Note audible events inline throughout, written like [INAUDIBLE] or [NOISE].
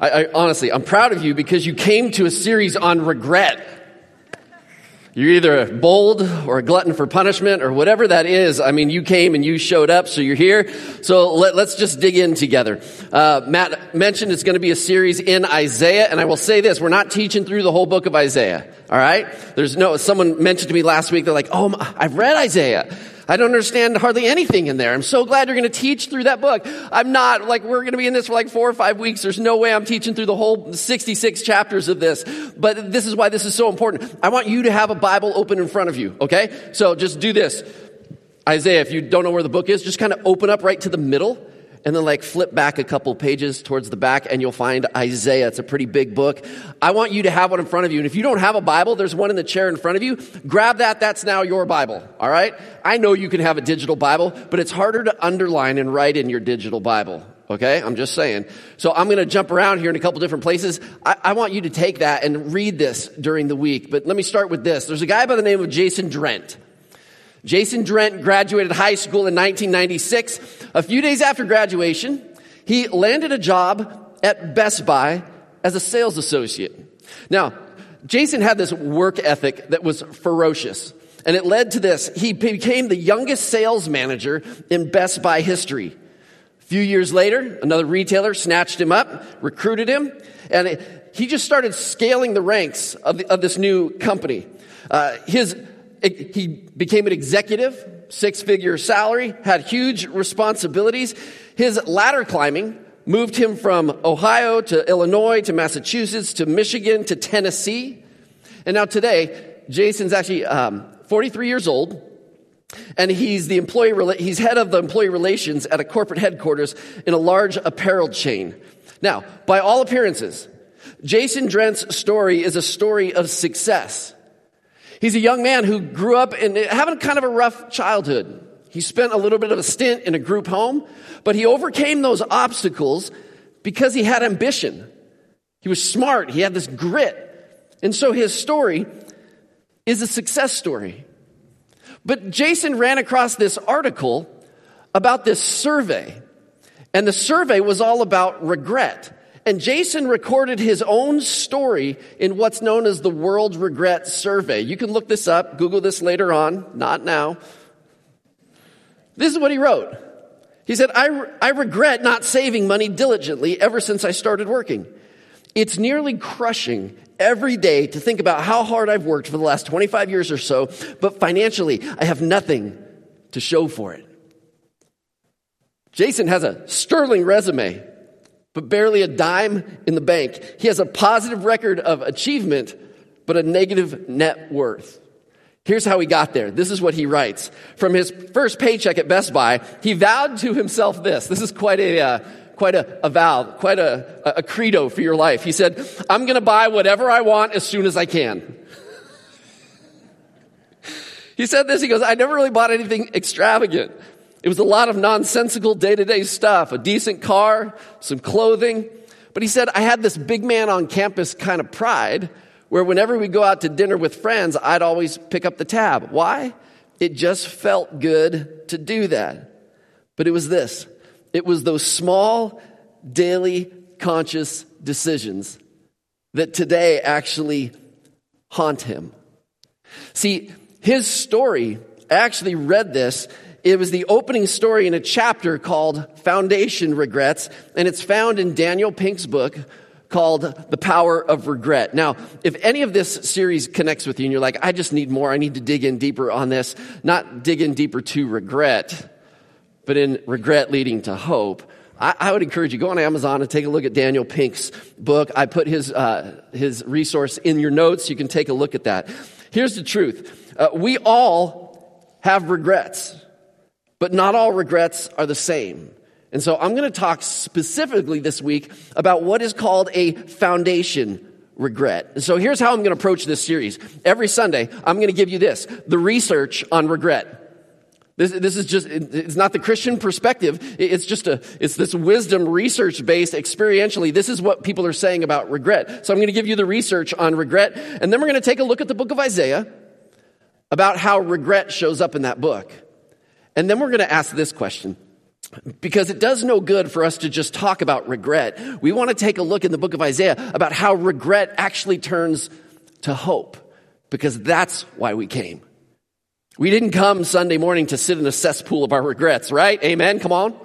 I, I, honestly, I'm proud of you because you came to a series on regret. You're either bold or a glutton for punishment or whatever that is. I mean, you came and you showed up, so you're here. So let, us just dig in together. Uh, Matt mentioned it's going to be a series in Isaiah, and I will say this: we're not teaching through the whole book of Isaiah. All right? There's no. Someone mentioned to me last week. They're like, "Oh, I've read Isaiah." I don't understand hardly anything in there. I'm so glad you're going to teach through that book. I'm not, like, we're going to be in this for like four or five weeks. There's no way I'm teaching through the whole 66 chapters of this. But this is why this is so important. I want you to have a Bible open in front of you, okay? So just do this. Isaiah, if you don't know where the book is, just kind of open up right to the middle and then like flip back a couple pages towards the back and you'll find Isaiah. It's a pretty big book. I want you to have one in front of you. And if you don't have a Bible, there's one in the chair in front of you. Grab that. That's now your Bible. All right. I know you can have a digital Bible, but it's harder to underline and write in your digital Bible. Okay, I'm just saying. So I'm going to jump around here in a couple different places. I, I, want you to take that and read this during the week. But let me start with this. There's a guy by the name of Jason Drent. Jason Drent graduated high school in 1996. A few days after graduation, he landed a job at Best Buy as a sales associate. Now, Jason had this work ethic that was ferocious. And it led to this. He became the youngest sales manager in Best Buy history. A few years later, another retailer snatched him up, recruited him, and he just started scaling the ranks of, the, of this new company. Uh, his he became an executive, six figure salary, had huge responsibilities. His ladder climbing moved him from Ohio to Illinois to Massachusetts to Michigan to Tennessee. And now today, Jason's actually um, 43 years old. And he's the employee, he's head of the employee relations at a corporate headquarters in a large apparel chain. Now, by all appearances, Jason Drent's story is a story of success. He's a young man who grew up in having kind of a rough childhood. He spent a little bit of a stint in a group home, but he overcame those obstacles because he had ambition. He was smart. He had this grit. And so his story is a success story. But Jason ran across this article about this survey. And the survey was all about regret. And Jason recorded his own story in what's known as the World Regret Survey. You can look this up, Google this later on, not now. This is what he wrote. He said, I, I regret not saving money diligently ever since I started working. It's nearly crushing every day to think about how hard I've worked for the last 25 years or so, but financially, I have nothing to show for it. Jason has a sterling resume but barely a dime in the bank. He has a positive record of achievement, but a negative net worth. Here's how he got there. This is what he writes. From his first paycheck at Best Buy, he vowed to himself this. This is quite a, uh, quite a, a vow, quite a, a credo for your life. He said, I'm going to buy whatever I want as soon as I can. he said this, he goes, I never really bought anything extravagant. It was a lot of nonsensical day to day stuff, a decent car, some clothing. But he said, I had this big man on campus kind of pride where whenever we go out to dinner with friends, I'd always pick up the tab. Why? It just felt good to do that. But it was this. It was those small, daily, conscious decisions that today actually haunt him. See, his story, I actually read this it was the opening story in a chapter called Foundation Regrets, and it's found in Daniel Pink's book called The Power of Regret. Now, if any of this series connects with you and you're like, I just need more, I need to dig in deeper on this, not dig in deeper to regret, but in regret leading to hope, I, would encourage you, go on Amazon and take a look at Daniel Pink's book. I put his, uh, his resource in your notes. You can take a look at that. Here's the truth. Uh, we all have regrets. But not all regrets are the same. And so I'm going to talk specifically this week about what is called a foundation regret. And so here's how I'm going to approach this series. Every Sunday, I'm going to give you this the research on regret. This, this is just, it's not the Christian perspective. It's just a, it's this wisdom research based experientially. This is what people are saying about regret. So I'm going to give you the research on regret. And then we're going to take a look at the book of Isaiah about how regret shows up in that book. And then we're going to ask this question. Because it does no good for us to just talk about regret. We want to take a look in the book of Isaiah about how regret actually turns to hope. Because that's why we came. We didn't come Sunday morning to sit in a cesspool of our regrets, right? Amen? Come on.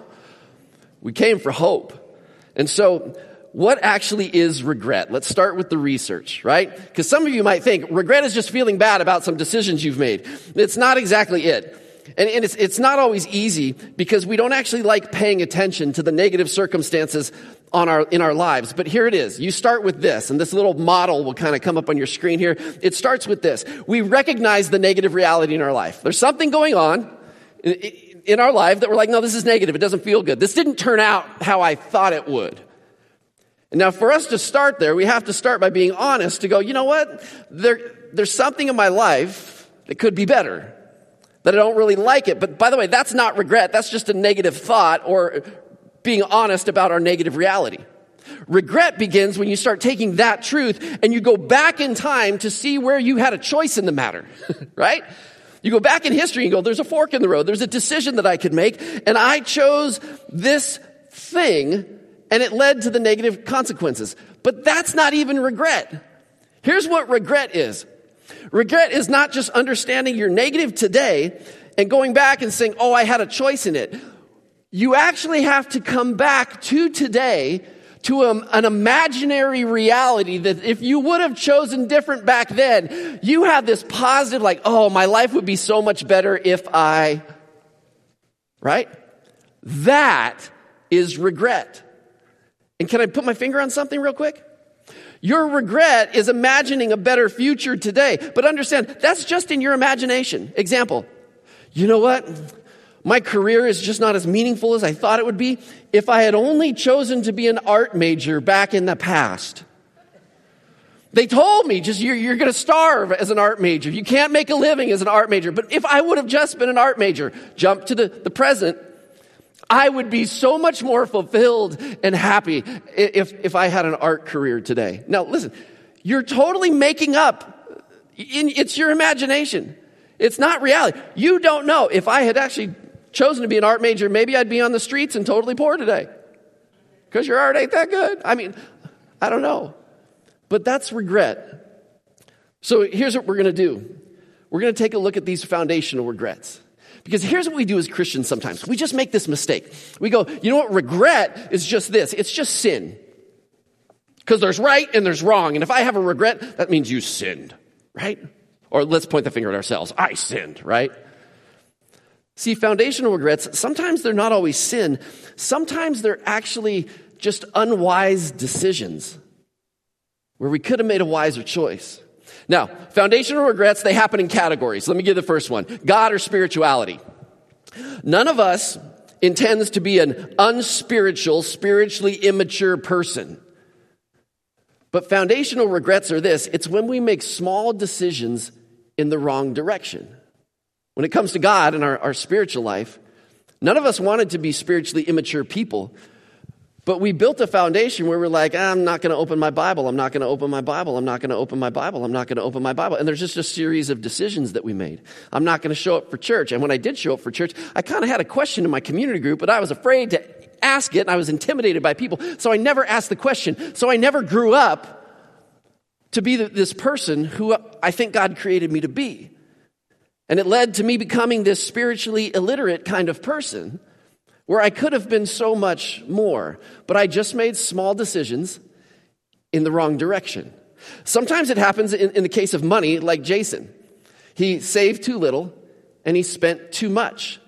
We came for hope. And so, what actually is regret? Let's start with the research, right? Because some of you might think regret is just feeling bad about some decisions you've made. It's not exactly it. And, and it's, it's not always easy because we don't actually like paying attention to the negative circumstances on our, in our lives. But here it is. You start with this, and this little model will kind of come up on your screen here. It starts with this. We recognize the negative reality in our life. There's something going on in, our life that we're like, no, this is negative. It doesn't feel good. This didn't turn out how I thought it would. And now for us to start there, we have to start by being honest to go, you know what? There, there's something in my life that could be better that I don't really like it. But by the way, that's not regret. That's just a negative thought or being honest about our negative reality. Regret begins when you start taking that truth and you go back in time to see where you had a choice in the matter, [LAUGHS] right? You go back in history and go, there's a fork in the road. There's a decision that I could make and I chose this thing and it led to the negative consequences. But that's not even regret. Here's what regret is. Regret is not just understanding your negative today and going back and saying, oh, I had a choice in it. You actually have to come back to today to a, an imaginary reality that if you would have chosen different back then, you have this positive, like, oh, my life would be so much better if I, right? That is regret. And can I put my finger on something real quick? Your regret is imagining a better future today. But understand, that's just in your imagination. Example, you know what? My career is just not as meaningful as I thought it would be if I had only chosen to be an art major back in the past. They told me just you're, you're going to starve as an art major. You can't make a living as an art major. But if I would have just been an art major, jump to the, the present, I would be so much more fulfilled and happy if, if I had an art career today. Now, listen, you're totally making up. it's your imagination. It's not reality. You don't know. If I had actually chosen to be an art major, maybe I'd be on the streets and totally poor today. Because your art ain't that good. I mean, I don't know. But that's regret. So here's what we're going to do we're going to take a look at these foundational regrets. Because here's what we do as Christians sometimes. We just make this mistake. We go, you know what? Regret is just this. It's just sin. Because there's right and there's wrong. And if I have a regret, that means you sinned, right? Or let's point the finger at ourselves. I sinned, right? See, foundational regrets, sometimes they're not always sin. Sometimes they're actually just unwise decisions where we could have made a wiser choice. Now, foundational regrets, they happen in categories. Let me give the first one God or spirituality. None of us intends to be an unspiritual, spiritually immature person. But foundational regrets are this it's when we make small decisions in the wrong direction. When it comes to God and our, our spiritual life, none of us wanted to be spiritually immature people. But we built a foundation where we're like, I'm not going to open my Bible. I'm not going to open my Bible. I'm not going to open my Bible. I'm not going to open my Bible. And there's just a series of decisions that we made. I'm not going to show up for church. And when I did show up for church, I kind of had a question in my community group, but I was afraid to ask it and I was intimidated by people. So I never asked the question. So I never grew up to be this person who I think God created me to be. And it led to me becoming this spiritually illiterate kind of person where I could have been so much more, but I just made small decisions in the wrong direction. Sometimes it happens in, in, the case of money, like Jason. He saved too little and he spent too much.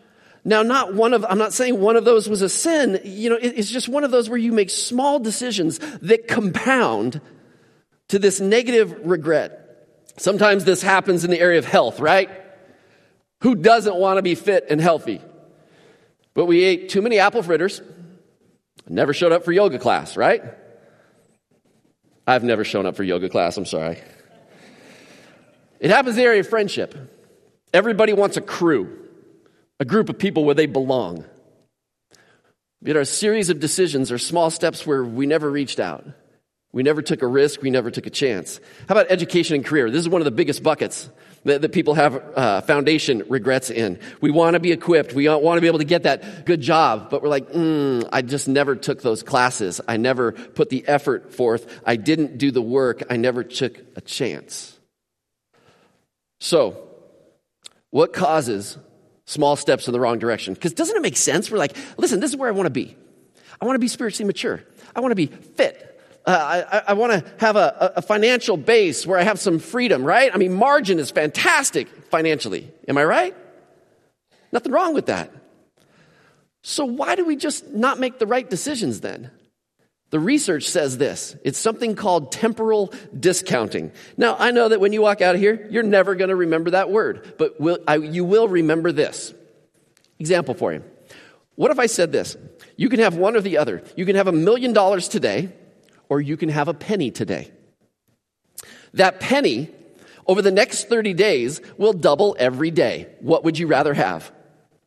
Now, not one of, I'm not saying one of those was a sin. You know, it, it's just one of those where you make small decisions that compound to this negative regret. Sometimes this happens in the area of health, right? Who doesn't want to be fit and healthy? But we ate too many apple fritters, never showed up for yoga class, right? I've never shown up for yoga class, I'm sorry. It happens in the area of friendship. Everybody wants a crew, a group of people where they belong. Yet our series of decisions are small steps where we never reached out. We never took a risk. We never took a chance. How about education and career? This is one of the biggest buckets that, that people have uh, foundation regrets in. We want to be equipped. We want to be able to get that good job, but we're like, mm, I just never took those classes. I never put the effort forth. I didn't do the work. I never took a chance. So, what causes small steps in the wrong direction? Because doesn't it make sense? We're like, listen, this is where I want to be. I want to be spiritually mature. I want to be fit. Uh, I, I want to have a, a financial base where I have some freedom, right? I mean, margin is fantastic financially. Am I right? Nothing wrong with that. So, why do we just not make the right decisions then? The research says this it's something called temporal discounting. Now, I know that when you walk out of here, you're never going to remember that word, but will, I, you will remember this. Example for you. What if I said this? You can have one or the other. You can have a million dollars today, or you can have a penny today. That penny, over the next 30 days, will double every day. What would you rather have?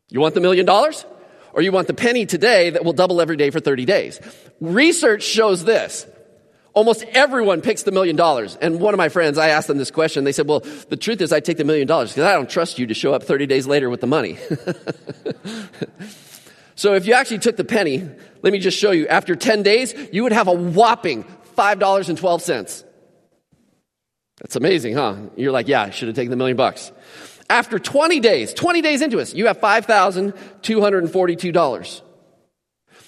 You want the million dollars? Or you want the penny today that will double every day for 30 days? Research shows this. Almost everyone picks the million dollars. And one of my friends, I asked them this question. They said, Well, the truth is, I take the million dollars because I don't trust you to show up 30 days later with the money. [LAUGHS] so if you actually took the penny, let me just show you. After 10 days, you would have a whopping $5.12. That's amazing, huh? You're like, yeah, I should have taken the million bucks. After 20 days, 20 days into us, you have $5,242.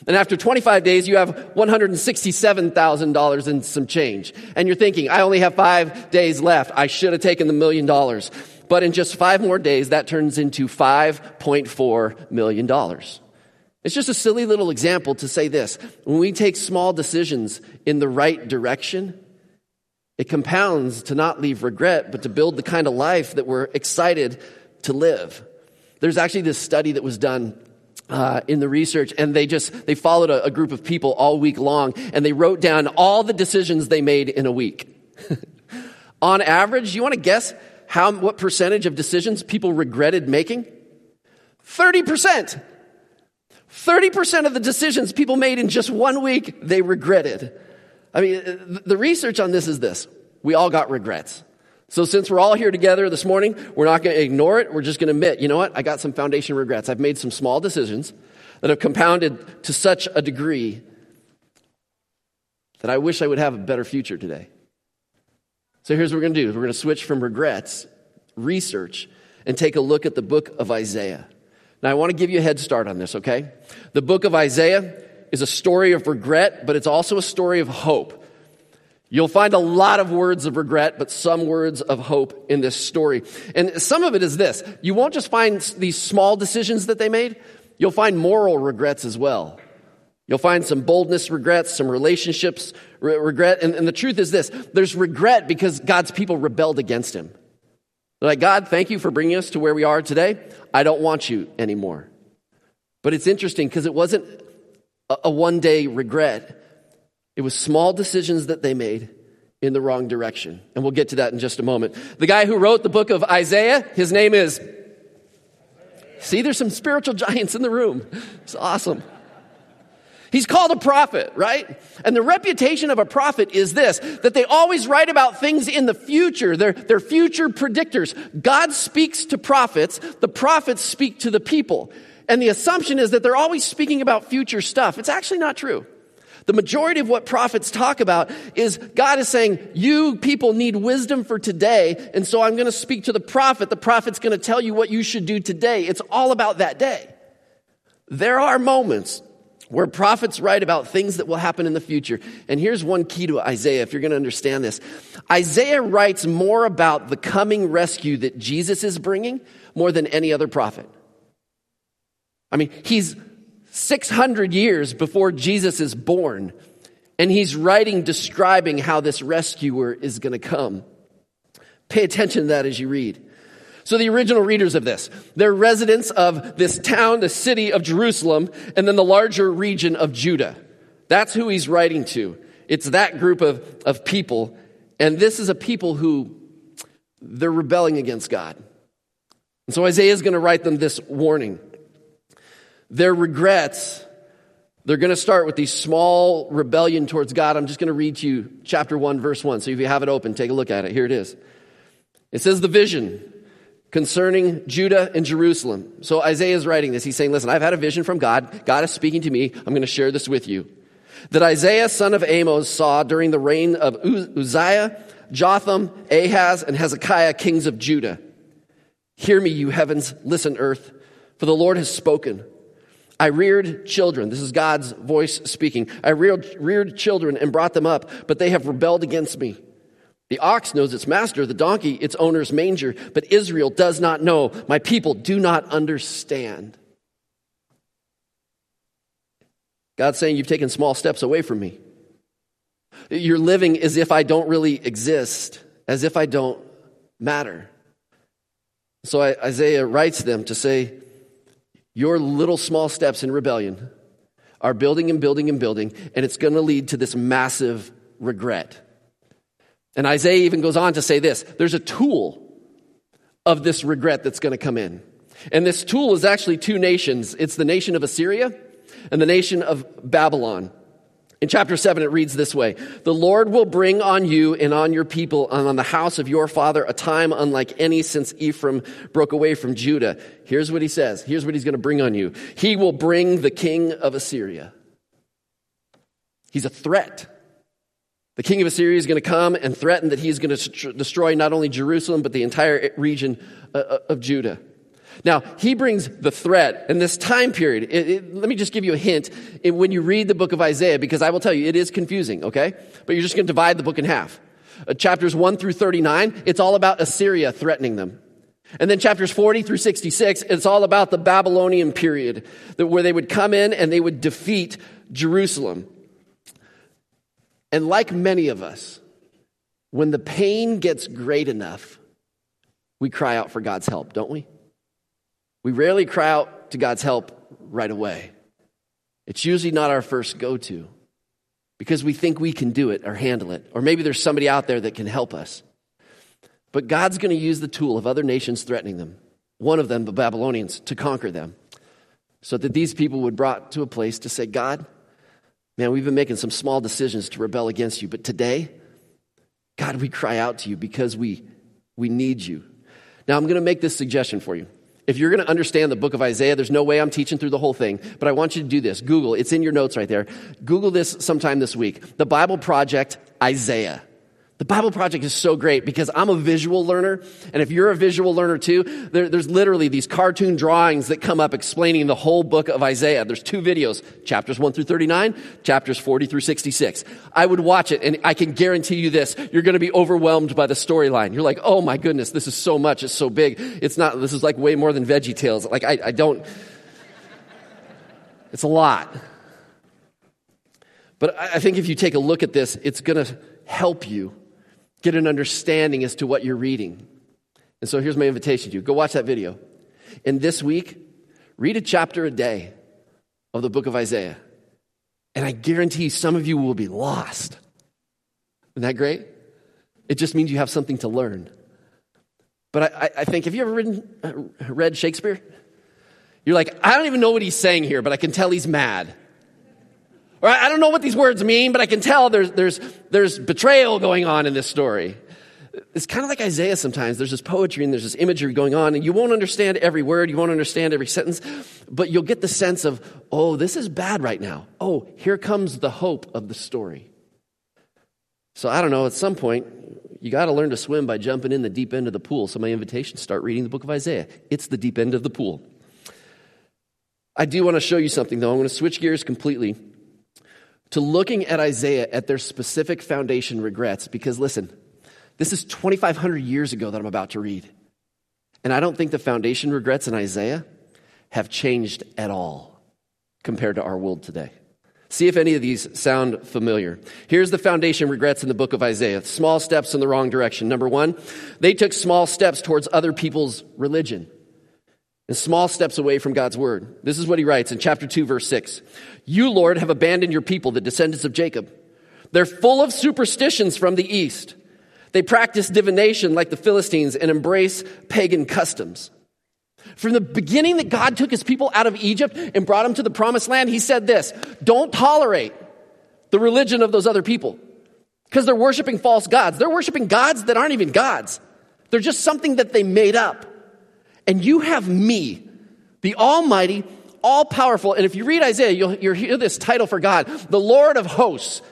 And after 25 days, you have $167,000 and some change. And you're thinking, I only have five days left. I should have taken the million dollars. But in just five more days, that turns into $5.4 million. It's just a silly little example to say this. When we take small decisions in the right direction, it compounds to not leave regret, but to build the kind of life that we're excited to live. There's actually this study that was done uh, in the research, and they just they followed a, a group of people all week long, and they wrote down all the decisions they made in a week. [LAUGHS] On average, you want to guess how what percentage of decisions people regretted making? Thirty percent. 30% of the decisions people made in just one week, they regretted. I mean, uh, the research on this is this. We all got regrets. So since we're all here together this morning, we're not going to ignore it. We're just going to admit, you know what? I got some foundation regrets. I've made some small decisions that have compounded to such a degree that I wish I would have a better future today. So here's what we're going to do. We're going to switch from regrets, research, and take a look at the book of Isaiah. Now, I want to give you a head start on this, okay? The book of Isaiah is a story of regret, but it's also a story of hope. You'll find a lot of words of regret, but some words of hope in this story. And some of it is this. You won't just find these small decisions that they made. You'll find moral regrets as well. You'll find some boldness regrets, some relationships re- regret. And, and the truth is this. There's regret because God's people rebelled against him. Like, God, thank you for bringing us to where we are today. I don't want you anymore. But it's interesting because it wasn't a one day regret, it was small decisions that they made in the wrong direction. And we'll get to that in just a moment. The guy who wrote the book of Isaiah, his name is. See, there's some spiritual [LAUGHS] giants in the room. It's awesome. He's called a prophet, right? And the reputation of a prophet is this, that they always write about things in the future. They're, they're future predictors. God speaks to prophets. The prophets speak to the people. And the assumption is that they're always speaking about future stuff. It's actually not true. The majority of what prophets talk about is God is saying, you people need wisdom for today. And so I'm going to speak to the prophet. The prophet's going to tell you what you should do today. It's all about that day. There are moments where prophets write about things that will happen in the future. And here's one key to Isaiah, if you're going to understand this. Isaiah writes more about the coming rescue that Jesus is bringing more than any other prophet. I mean, he's 600 years before Jesus is born, and he's writing describing how this rescuer is going to come. Pay attention to that as you read. So the original readers of this, they're residents of this town, the city of Jerusalem, and then the larger region of Judah. That's who he's writing to. It's that group of, of people. And this is a people who they're rebelling against God. And so Isaiah is going to write them this warning. Their regrets, they're going to start with these small rebellion towards God. I'm just going to read to you chapter 1, verse 1. So if you have it open, take a look at it. Here it is. It says, The vision concerning Judah and Jerusalem. So Isaiah is writing this. He's saying, Listen, I've had a vision from God. God is speaking to me. I'm going to share this with you. That Isaiah, son of Amos, saw during the reign of Uzziah, Jotham, Ahaz, and Hezekiah, kings of Judah. Hear me, you heavens. Listen, earth. For the Lord has spoken. I reared children. This is God's voice speaking. I reared, reared children and brought them up, but they have rebelled against me. The ox knows its master, the donkey its owner's manger, but Israel does not know. My people do not understand. God's saying, You've taken small steps away from me. You're living as if I don't really exist, as if I don't matter. So Isaiah writes them to say, Your little small steps in rebellion are building and building and building, and it's going to lead to this massive regret. And Isaiah even goes on to say this there's a tool of this regret that's going to come in. And this tool is actually two nations it's the nation of Assyria and the nation of Babylon. In chapter 7, it reads this way The Lord will bring on you and on your people and on the house of your father a time unlike any since Ephraim broke away from Judah. Here's what he says. Here's what he's going to bring on you. He will bring the king of Assyria. He's a threat. The king of Assyria is going to come and threaten that he is going to destroy not only Jerusalem, but the entire region uh, uh, of Judah. Now, he brings the threat in this time period. It, it, let me just give you a hint it, when you read the book of Isaiah, because I will tell you, it is confusing, okay? But you're just going to divide the book in half. Uh, chapters 1 through 39, it's all about Assyria threatening them. And then chapters 40 through 66, it's all about the Babylonian period, that, where they would come in and they would defeat Jerusalem. And like many of us, when the pain gets great enough, we cry out for God's help, don't we? We rarely cry out to God's help right away. It's usually not our first go to because we think we can do it or handle it, or maybe there's somebody out there that can help us. But God's going to use the tool of other nations threatening them, one of them, the Babylonians, to conquer them, so that these people would brought to a place to say, God, Man, we've been making some small decisions to rebel against you, but today, God, we cry out to you because we, we need you. Now, I'm going to make this suggestion for you. If you're going to understand the book of Isaiah, there's no way I'm teaching through the whole thing, but I want you to do this. Google, it's in your notes right there. Google this sometime this week. The Bible Project Isaiah. The Bible Project is so great because I'm a visual learner. And if you're a visual learner too, there, there's literally these cartoon drawings that come up explaining the whole book of Isaiah. There's two videos, chapters 1 through 39, chapters 40 through 66. I would watch it and I can guarantee you this. You're going to be overwhelmed by the storyline. You're like, oh my goodness, this is so much. It's so big. It's not, this is like way more than Veggie Tales. Like I, I don't, it's a lot. But I think if you take a look at this, it's going to help you get an understanding as to what you're reading. And so here's my invitation to you go watch that video. And this week, read a chapter a day of the book of Isaiah. And I guarantee some of you will be lost. Isn't that great? It just means you have something to learn. But I, I think, have you ever written, uh, read Shakespeare? You're like, I don't even know what he's saying here, but I can tell he's mad. Or I don't know what these words mean, but I can tell there's, there's, there's betrayal going on in this story. It's kind of like Isaiah sometimes. There's this poetry and there's this imagery going on, and you won't understand every word, you won't understand every sentence, but you'll get the sense of, oh, this is bad right now. Oh, here comes the hope of the story. So I don't know, at some point, you got to learn to swim by jumping in the deep end of the pool. So my invitation, start reading the book of Isaiah. It's the deep end of the pool. I do want to show you something, though. I'm going to switch gears completely to looking at Isaiah at their specific foundation regrets. Because listen, this is 2,500 years ago that I'm about to read. And I don't think the foundation regrets in Isaiah have changed at all compared to our world today. See if any of these sound familiar. Here's the foundation regrets in the book of Isaiah. Small steps in the wrong direction. Number one, they took small steps towards other people's religion and small steps away from God's word. This is what he writes in chapter 2, verse 6. You, Lord, have abandoned your people, the descendants of Jacob. They're full of superstitions from the east. They practice divination like the Philistines and embrace pagan customs. From the beginning that God took his people out of Egypt and brought them to the promised land, he said this don't tolerate the religion of those other people because they're worshiping false gods. They're worshiping gods that aren't even gods, they're just something that they made up. And you have me, the Almighty, all powerful. And if you read Isaiah, you'll, you'll hear this title for God, the Lord of hosts.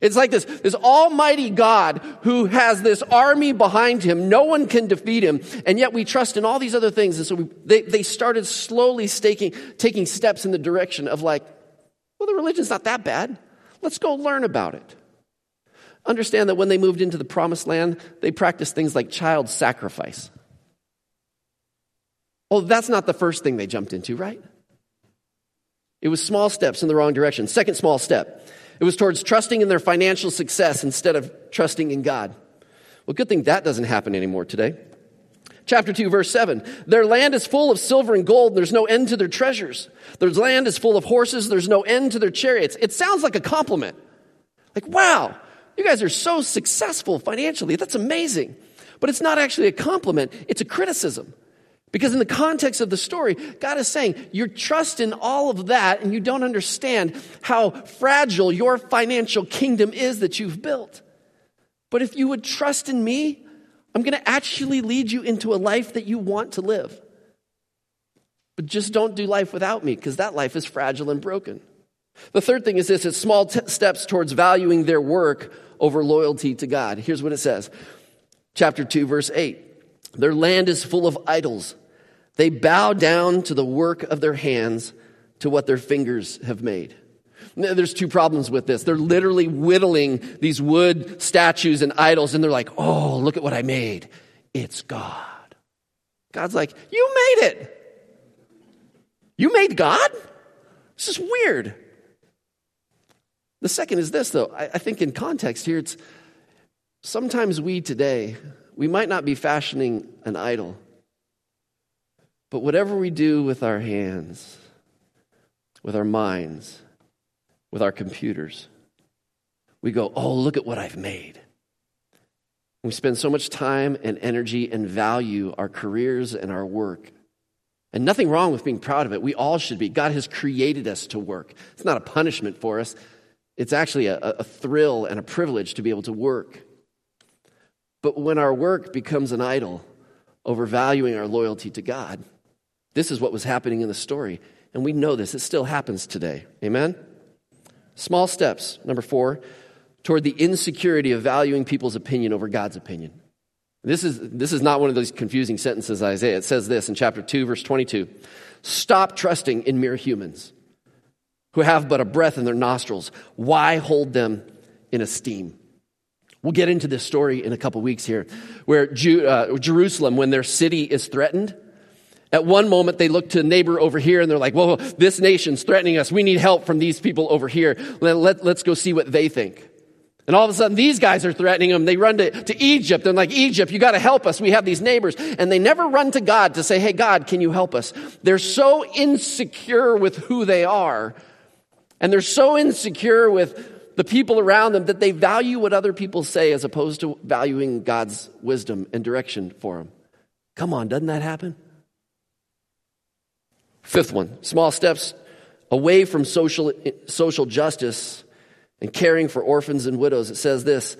It's like this, this almighty God who has this army behind him. No one can defeat him. And yet we trust in all these other things. And so we, they, they started slowly staking, taking steps in the direction of like, well, the religion's not that bad. Let's go learn about it. Understand that when they moved into the promised land, they practiced things like child sacrifice. Well, that's not the first thing they jumped into, right? It was small steps in the wrong direction. Second small step it was towards trusting in their financial success instead of trusting in God. Well, good thing that doesn't happen anymore today. Chapter 2, verse 7. Their land is full of silver and gold, and there's no end to their treasures. Their land is full of horses, there's no end to their chariots. It sounds like a compliment. Like, wow, you guys are so successful financially. That's amazing. But it's not actually a compliment, it's a criticism. Because in the context of the story, God is saying, you trust in all of that and you don't understand how fragile your financial kingdom is that you've built. But if you would trust in me, I'm going to actually lead you into a life that you want to live. But just don't do life without me because that life is fragile and broken. The third thing is this it's small t- steps towards valuing their work over loyalty to God. Here's what it says chapter 2, verse 8. Their land is full of idols. They bow down to the work of their hands, to what their fingers have made. There's two problems with this. They're literally whittling these wood statues and idols, and they're like, oh, look at what I made. It's God. God's like, you made it. You made God? This is weird. The second is this, though. I, think in context here, it's sometimes we today, we might not be fashioning an idol, but whatever we do with our hands, with our minds, with our computers, we go, oh, look at what I've made. We spend so much time and energy and value our careers and our work. And nothing wrong with being proud of it. We all should be. God has created us to work. It's not a punishment for us, it's actually a, a thrill and a privilege to be able to work. But when our work becomes an idol, overvaluing our loyalty to God, this is what was happening in the story. And we know this. It still happens today. Amen? Small steps, number four, toward the insecurity of valuing people's opinion over God's opinion. This is, this is not one of those confusing sentences, Isaiah. It says this in chapter 2, verse 22 Stop trusting in mere humans who have but a breath in their nostrils. Why hold them in esteem? We'll get into this story in a couple weeks here, where uh, Jerusalem, when their city is threatened, at one moment, they look to a neighbor over here and they're like, well, this nation's threatening us. We need help from these people over here. Let, let, let's go see what they think. And all of a sudden, these guys are threatening them. They run to, to Egypt. They're like, Egypt, you got to help us. We have these neighbors. And they never run to God to say, hey, God, can you help us? They're so insecure with who they are. And they're so insecure with the people around them that they value what other people say as opposed to valuing God's wisdom and direction for them. Come on, doesn't that happen? Fifth one, small steps away from social, social justice and caring for orphans and widows. It says this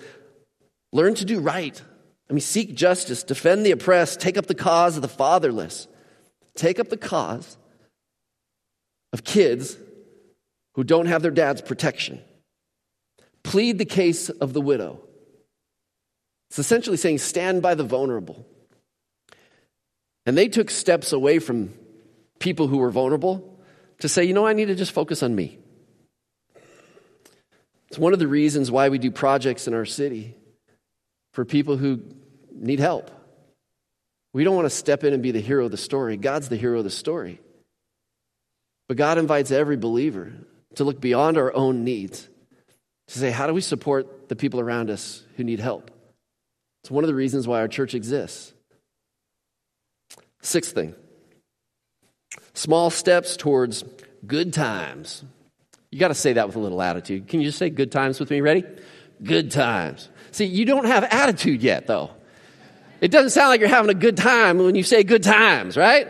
learn to do right. I mean, seek justice, defend the oppressed, take up the cause of the fatherless, take up the cause of kids who don't have their dad's protection, plead the case of the widow. It's essentially saying stand by the vulnerable. And they took steps away from people who were vulnerable to say, you know, I need to just focus on me. It's one of the reasons why we do projects in our city for people who need help. We don't want to step in and be the hero of the story. God's the hero of the story. But God invites every believer to look beyond our own needs, to say, how do we support the people around us who need help? It's one of the reasons why our church exists. Sixth thing Small steps towards good times. You got to say that with a little attitude. Can you just say good times with me? Ready? Good times. See, you don't have attitude yet, though. It doesn't sound like you're having a good time when you say good times, right?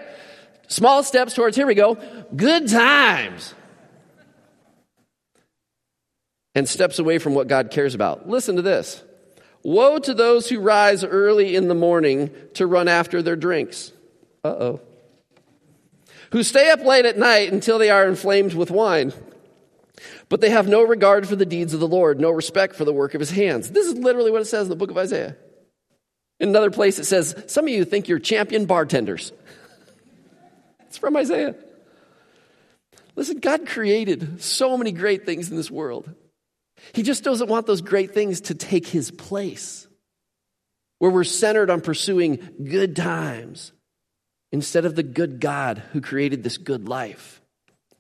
Small steps towards, here we go, good times. And steps away from what God cares about. Listen to this. Woe to those who rise early in the morning to run after their drinks. Uh oh. Who stay up late at night until they are inflamed with wine. But they have no regard for the deeds of the Lord, no respect for the work of his hands. This is literally what it says in the book of Isaiah. In another place, it says, Some of you think you're champion bartenders. [LAUGHS] it's from Isaiah. Listen, God created so many great things in this world. He just doesn't want those great things to take his place, where we're centered on pursuing good times instead of the good God who created this good life.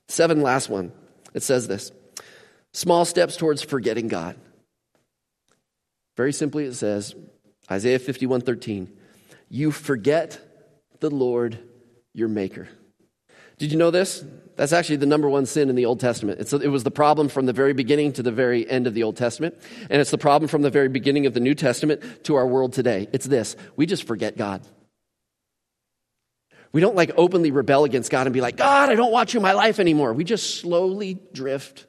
Seven, last one. It says this small steps towards forgetting God. Very simply, it says, Isaiah 51 13, you forget the Lord your Maker. Did you know this? That's actually the number one sin in the Old Testament. It's, it was the problem from the very beginning to the very end of the Old Testament. And it's the problem from the very beginning of the New Testament to our world today. It's this we just forget God. We don't like openly rebel against God and be like, God, I don't want you in my life anymore. We just slowly drift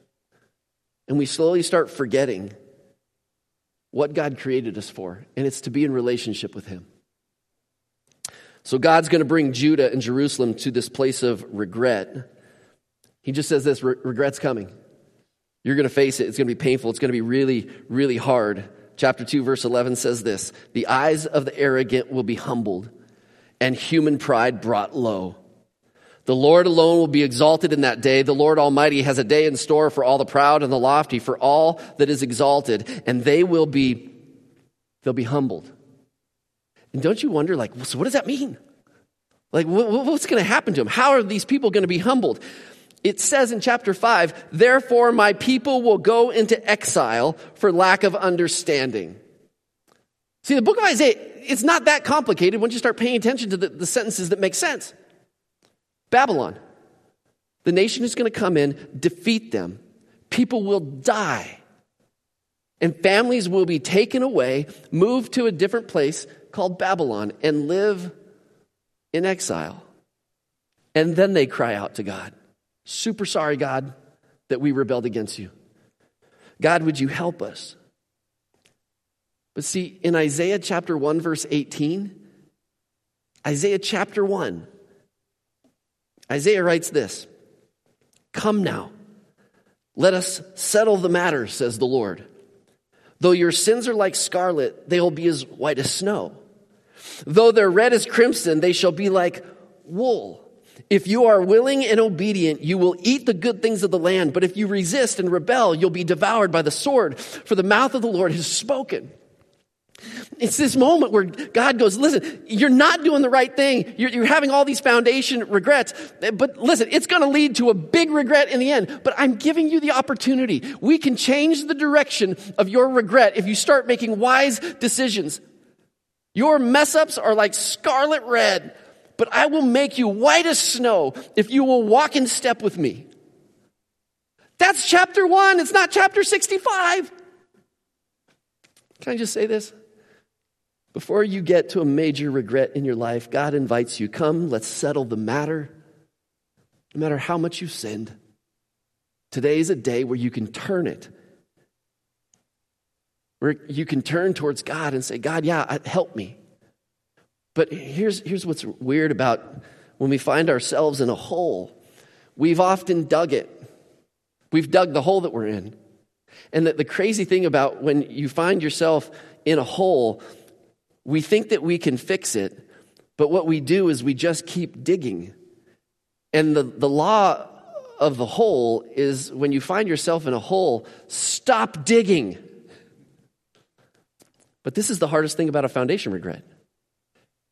and we slowly start forgetting what God created us for, and it's to be in relationship with Him. So God's going to bring Judah and Jerusalem to this place of regret. He just says this regret's coming. You're going to face it. It's going to be painful. It's going to be really, really hard. Chapter 2, verse 11 says this The eyes of the arrogant will be humbled, and human pride brought low. The Lord alone will be exalted in that day. The Lord Almighty has a day in store for all the proud and the lofty, for all that is exalted, and they will be, they'll be humbled. And don't you wonder, like, so what does that mean? Like, what's going to happen to them? How are these people going to be humbled? It says in chapter 5, therefore my people will go into exile for lack of understanding. See, the book of Isaiah, it's not that complicated once you start paying attention to the, the sentences that make sense. Babylon, the nation is going to come in, defeat them. People will die. And families will be taken away, moved to a different place called Babylon, and live in exile. And then they cry out to God Super sorry, God, that we rebelled against you. God, would you help us? But see, in Isaiah chapter 1, verse 18, Isaiah chapter 1, Isaiah writes this Come now, let us settle the matter, says the Lord. Though your sins are like scarlet, they will be as white as snow. Though they're red as crimson, they shall be like wool. If you are willing and obedient, you will eat the good things of the land. But if you resist and rebel, you'll be devoured by the sword, for the mouth of the Lord has spoken. It's this moment where God goes, listen, you're not doing the right thing. You're, you're having all these foundation regrets. But listen, it's going to lead to a big regret in the end. But I'm giving you the opportunity. We can change the direction of your regret if you start making wise decisions. Your mess ups are like scarlet red, but I will make you white as snow if you will walk in step with me. That's chapter one. It's not chapter 65. Can I just say this? Before you get to a major regret in your life, God invites you, come, let's settle the matter. No matter how much you've sinned, today is a day where you can turn it. Where you can turn towards God and say, God, yeah, help me. But here's, here's what's weird about when we find ourselves in a hole. We've often dug it. We've dug the hole that we're in. And that the crazy thing about when you find yourself in a hole we think that we can fix it, but what we do is we just keep digging. And the, the law of the hole is when you find yourself in a hole, stop digging. But this is the hardest thing about a foundation regret.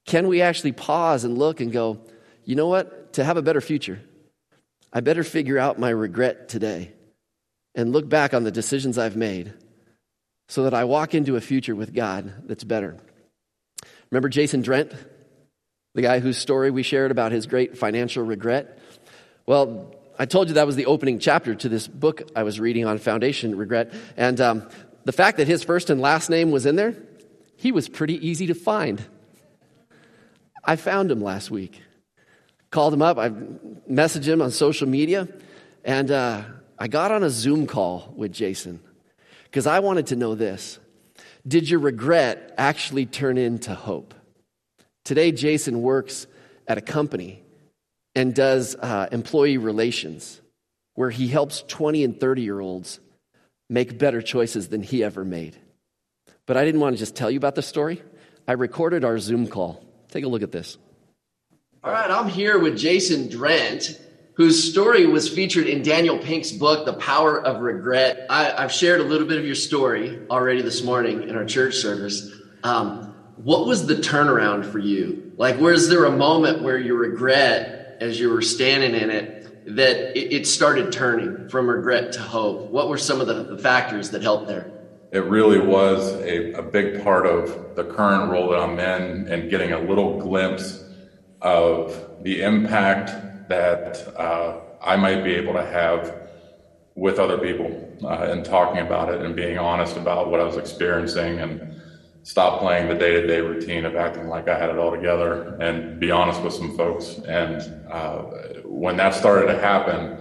Can we actually pause and look and go, you know what? To have a better future, I better figure out my regret today and look back on the decisions I've made so that I walk into a future with God that's better. Remember Jason Drent, the guy whose story we shared about his great financial regret? Well, I told you that was the opening chapter to this book I was reading on foundation regret. And um, the fact that his first and last name was in there, he was pretty easy to find. I found him last week. Called him up, I messaged him on social media, and uh, I got on a Zoom call with Jason because I wanted to know this Did your regret actually turn into hope? Today, Jason works at a company and does uh, employee relations where he helps 20 and 30 year olds make better choices than he ever made. But I didn't want to just tell you about the story. I recorded our Zoom call. Take a look at this. All right, I'm here with Jason Drent, whose story was featured in Daniel Pink's book, The Power of Regret. I, have shared a little bit of your story already this morning in our church service. Um, what was the turnaround for you? Like, was there a moment where your regret, as you were standing in it, that it started turning from regret to hope? What were some of the, the factors that helped there? It really was a, a big part of the current role that I'm in and getting a little glimpse of the impact that uh, I might be able to have with other people uh, and talking about it and being honest about what I was experiencing and stop playing the day-to-day routine of acting like I had it all together and be honest with some folks. And uh, when that started to happen,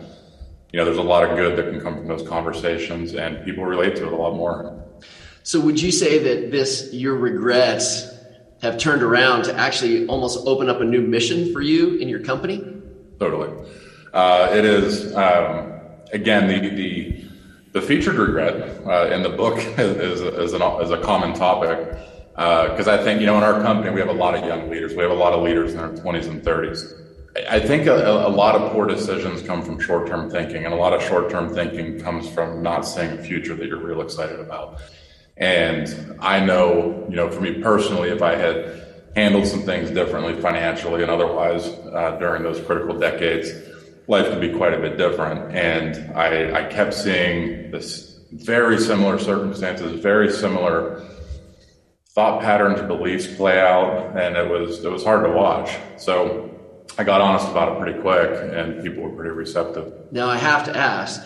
you know, there's a lot of good that can come from those conversations, and people relate to it a lot more. So, would you say that this your regrets have turned around to actually almost open up a new mission for you in your company? Totally. Uh, it is um, again the the the featured regret uh, in the book [LAUGHS] is, is, an, is a common topic because uh, I think, you know, in our company, we have a lot of young leaders. We have a lot of leaders in their 20s and 30s. I think a, a lot of poor decisions come from short term thinking, and a lot of short term thinking comes from not seeing a future that you're real excited about. And I know, you know, for me personally, if I had handled some things differently financially and otherwise uh, during those critical decades, life could be quite a bit different. And I, I kept seeing this very similar circumstances, very similar thought patterns, beliefs play out, and it was it was hard to watch. So I got honest about it pretty quick, and people were pretty receptive. Now I have to ask.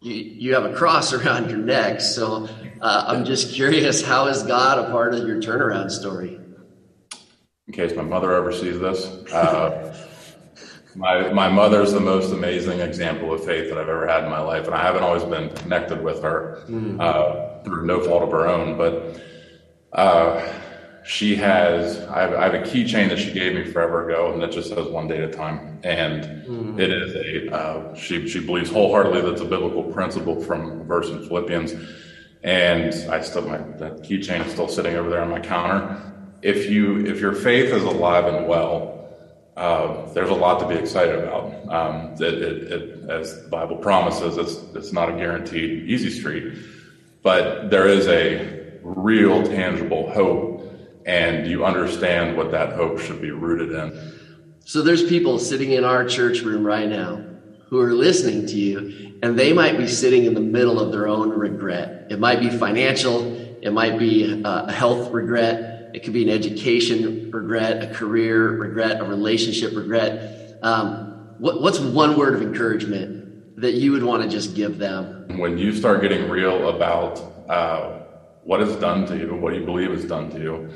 You, you have a cross [LAUGHS] around your neck, so uh, I'm just curious. How is God a part of your turnaround story? In case my mother ever sees this, uh, my, my mother's the most amazing example of faith that I've ever had in my life, and I haven't always been connected with her mm. uh, through no fault of her own. But uh, she has, I have, I have, a keychain that she gave me forever ago, and that just says one day at a time. And mm. it is a, uh, she, she believes wholeheartedly that's a biblical principle from a verse in Philippians. And I still, my, that keychain is still sitting over there on my counter. If you, if your faith is alive and well, uh, there's a lot to be excited about. Um, it, it, it, as the Bible promises, it's, it's not a guaranteed easy street, but there is a real tangible hope, and you understand what that hope should be rooted in. So there's people sitting in our church room right now who are listening to you, and they might be sitting in the middle of their own regret. It might be financial, it might be a health regret it could be an education regret, a career regret, a relationship regret. Um, what, what's one word of encouragement that you would want to just give them? When you start getting real about uh, what is done to you, what you believe is done to you,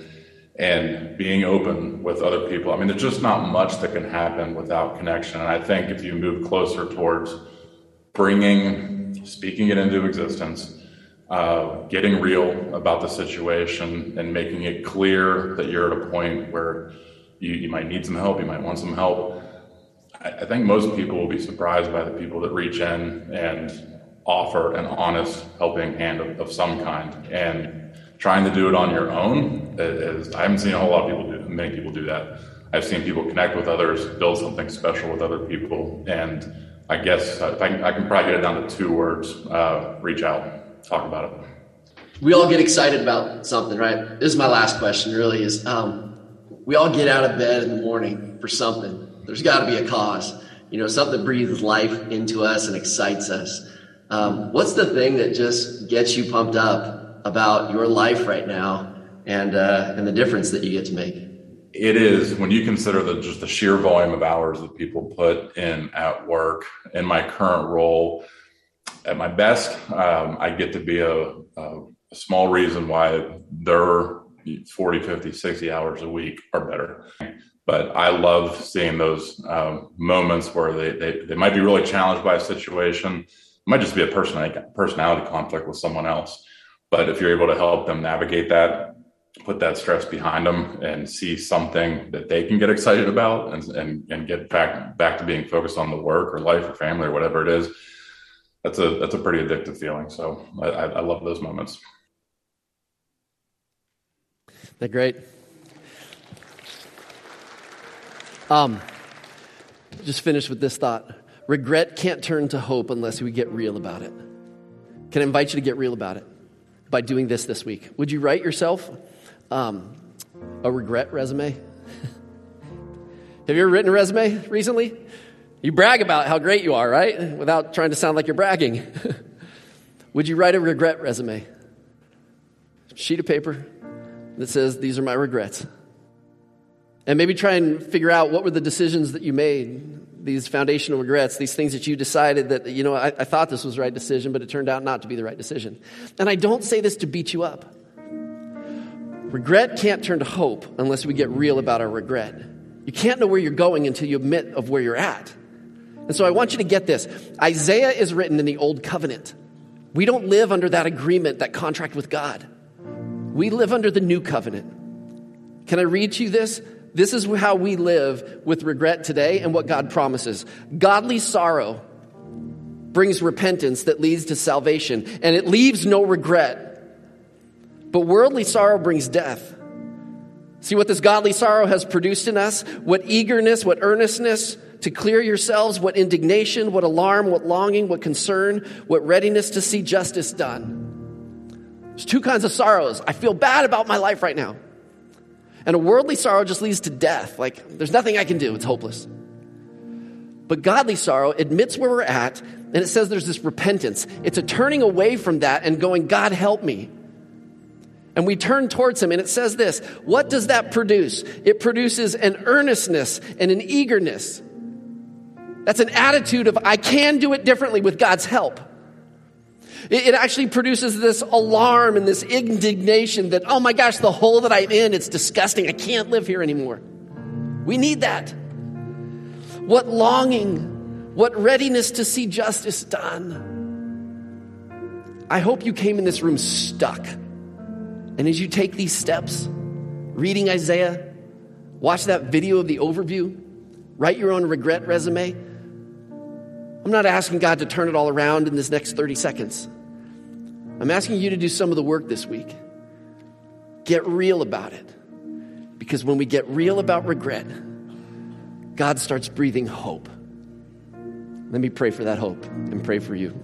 and being open with other people. I mean, there's just not much that can happen without connection. And I think if you move closer towards bringing, speaking it into existence, uh, getting real about the situation and making it clear that you're at a point where you, you might need some help, you might want some help. I, I think most people will be surprised by the people that reach in and offer an honest helping hand of, of some kind. And trying to do it on your own is, I haven't seen a whole lot of people do, many people do that. I've seen people connect with others, build something special with other people, and I guess I can, I can probably get it down to two words: uh, reach out talk about it. We all get excited about something, right? This is my last question, really, is um, we all get out of bed in the morning for something. There's got to be a cause, you know, something that breathes life into us and excites us. Um, what's the thing that just gets you pumped up about your life right now and, uh, and the difference that you get to make? it is when you consider the just the sheer volume of hours that people put in at work in my current role at my best. Um, i get to be a, a, small reason why their 40 50 60 hours a week are better. But i love seeing those um, moments where they, they, they might be really challenged by a situation. It might just be a personality conflict with someone else. But if you're able to help them navigate that put that stress behind them and see something that they can get excited about and, and, and get back back to being focused on the work or life or family or whatever it is that's a that's a pretty addictive feeling so i, I love those moments. That great. Um just finish with this thought. Regret can't turn to hope unless we get real about it. Can i invite you to get real about it by doing this this week? Would you write yourself um, a regret resume. [LAUGHS] Have you ever written a resume recently? You brag about how great you are, right? Without trying to sound like you're bragging. [LAUGHS] Would you write a regret resume? Sheet of paper that says, These are my regrets. And maybe try and figure out what were the decisions that you made, these foundational regrets, these things that you decided that, you know, I, I thought this was the right decision, but it turned out not to be the right decision. And I don't say this to beat you up. Regret can't turn to hope unless we get real about our regret. You can't know where you're going until you admit of where you're at. And so I want you to get this. Isaiah is written in the old covenant. We don't live under that agreement, that contract with God. We live under the new covenant. Can I read to you this? This is how we live with regret today and what God promises. Godly sorrow brings repentance that leads to salvation, and it leaves no regret. But worldly sorrow brings death. See what this godly sorrow has produced in us? What eagerness, what earnestness to clear yourselves, what indignation, what alarm, what longing, what concern, what readiness to see justice done. There's two kinds of sorrows. I feel bad about my life right now. And a worldly sorrow just leads to death. Like, there's nothing I can do, it's hopeless. But godly sorrow admits where we're at, and it says there's this repentance. It's a turning away from that and going, God, help me. And we turn towards him, and it says this What does that produce? It produces an earnestness and an eagerness. That's an attitude of, I can do it differently with God's help. It, actually produces this alarm and this indignation that, oh my gosh, the hole that I'm in, it's disgusting. I can't live here anymore. We need that. What longing, what readiness to see justice done. I hope you came in this room stuck. And as you take these steps, reading Isaiah, watch that video of the overview, write your own regret resume. I'm not asking God to turn it all around in this next 30 seconds. I'm asking you to do some of the work this week. Get real about it. Because when we get real about regret, God starts breathing hope. Let me pray for that hope and pray for you.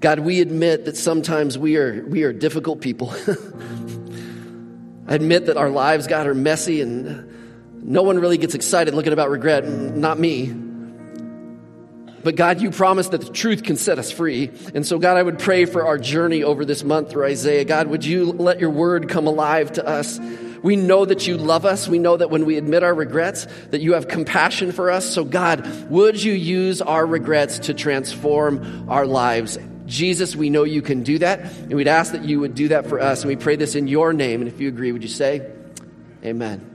God, we admit that sometimes we are, we are difficult people. [LAUGHS] I admit that our lives, God, are messy and no one really gets excited looking about regret, not me. But God, you promised that the truth can set us free. And so, God, I would pray for our journey over this month through Isaiah. God, would you let your word come alive to us? We know that you love us. We know that when we admit our regrets, that you have compassion for us. So, God, would you use our regrets to transform our lives? Jesus, we know you can do that, and we'd ask that you would do that for us. And we pray this in your name. And if you agree, would you say, Amen?